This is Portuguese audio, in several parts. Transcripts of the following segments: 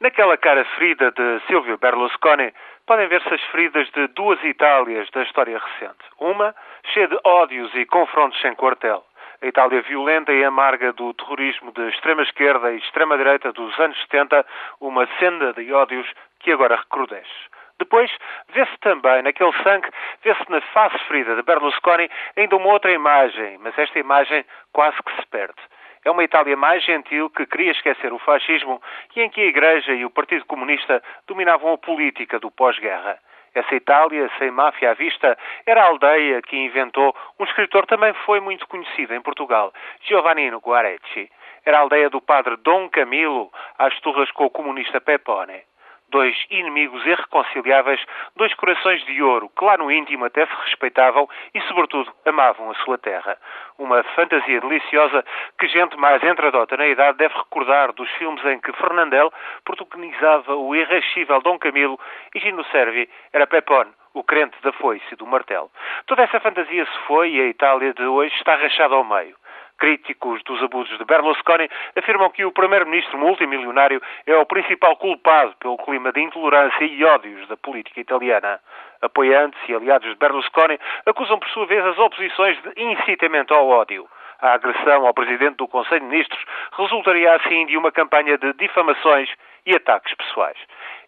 Naquela cara ferida de Silvio Berlusconi podem ver-se as feridas de duas Itálias da história recente. Uma cheia de ódios e confrontos sem quartel. A Itália violenta e amarga do terrorismo de extrema-esquerda e extrema-direita dos anos 70, uma senda de ódios que agora recrudesce. Depois, vê-se também, naquele sangue, vê-se na face ferida de Berlusconi ainda uma outra imagem, mas esta imagem quase que se perde. É uma Itália mais gentil que queria esquecer o fascismo e em que a Igreja e o Partido Comunista dominavam a política do pós-guerra. Essa Itália, sem máfia à vista, era a aldeia que inventou um escritor também foi muito conhecido em Portugal, Giovannino Guarecci. Era a aldeia do padre Dom Camilo, às turras com o comunista Pepone dois inimigos irreconciliáveis, dois corações de ouro que lá no íntimo até se respeitavam e, sobretudo, amavam a sua terra. Uma fantasia deliciosa que gente mais entradota na idade deve recordar dos filmes em que Fernandel protagonizava o irrascível Dom Camilo e Gino Servi era Pepone, o crente da foice e do martelo. Toda essa fantasia se foi e a Itália de hoje está rachada ao meio. Críticos dos abusos de Berlusconi afirmam que o primeiro-ministro multimilionário é o principal culpado pelo clima de intolerância e ódios da política italiana. Apoiantes e aliados de Berlusconi acusam por sua vez as oposições de incitamento ao ódio. A agressão ao presidente do Conselho de Ministros resultaria assim de uma campanha de difamações e ataques pessoais.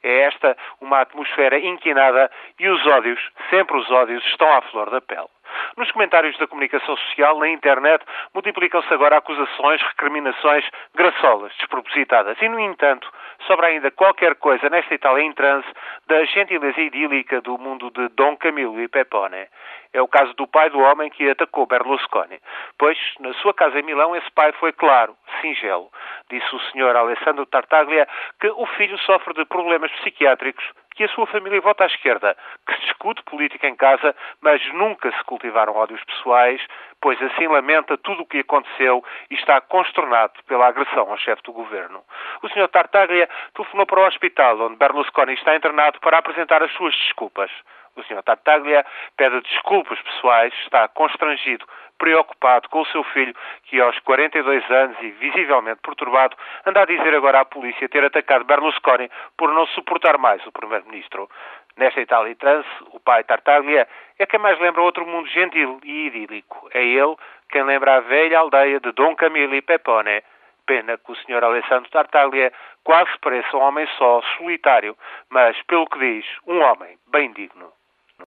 É esta uma atmosfera inquinada e os ódios, sempre os ódios, estão à flor da pele. Nos comentários da comunicação social, na internet, multiplicam-se agora acusações, recriminações graçolas, despropositadas. E, no entanto, sobra ainda qualquer coisa nesta Itália em transe da gentileza idílica do mundo de Dom Camilo e Pepone. É o caso do pai do homem que atacou Berlusconi. Pois, na sua casa em Milão, esse pai foi claro, singelo. Disse o senhor Alessandro Tartaglia que o filho sofre de problemas psiquiátricos que a sua família vota à esquerda, que se discute política em casa, mas nunca se cultivaram ódios pessoais, pois assim lamenta tudo o que aconteceu e está consternado pela agressão ao chefe do governo. O Sr. Tartaglia telefonou para o hospital onde Berlusconi está internado para apresentar as suas desculpas. O Sr. Tartaglia pede desculpas pessoais, está constrangido, preocupado com o seu filho, que aos 42 anos e visivelmente perturbado, anda a dizer agora à polícia ter atacado Berlusconi por não suportar mais o Primeiro-Ministro. Nesta Itália trans, o pai Tartaglia é quem mais lembra outro mundo gentil e idílico. É ele quem lembra a velha aldeia de Dom Camilo e Pepone. Pena que o Sr. Alessandro Tartaglia quase pareça um homem só, solitário, mas, pelo que diz, um homem bem digno.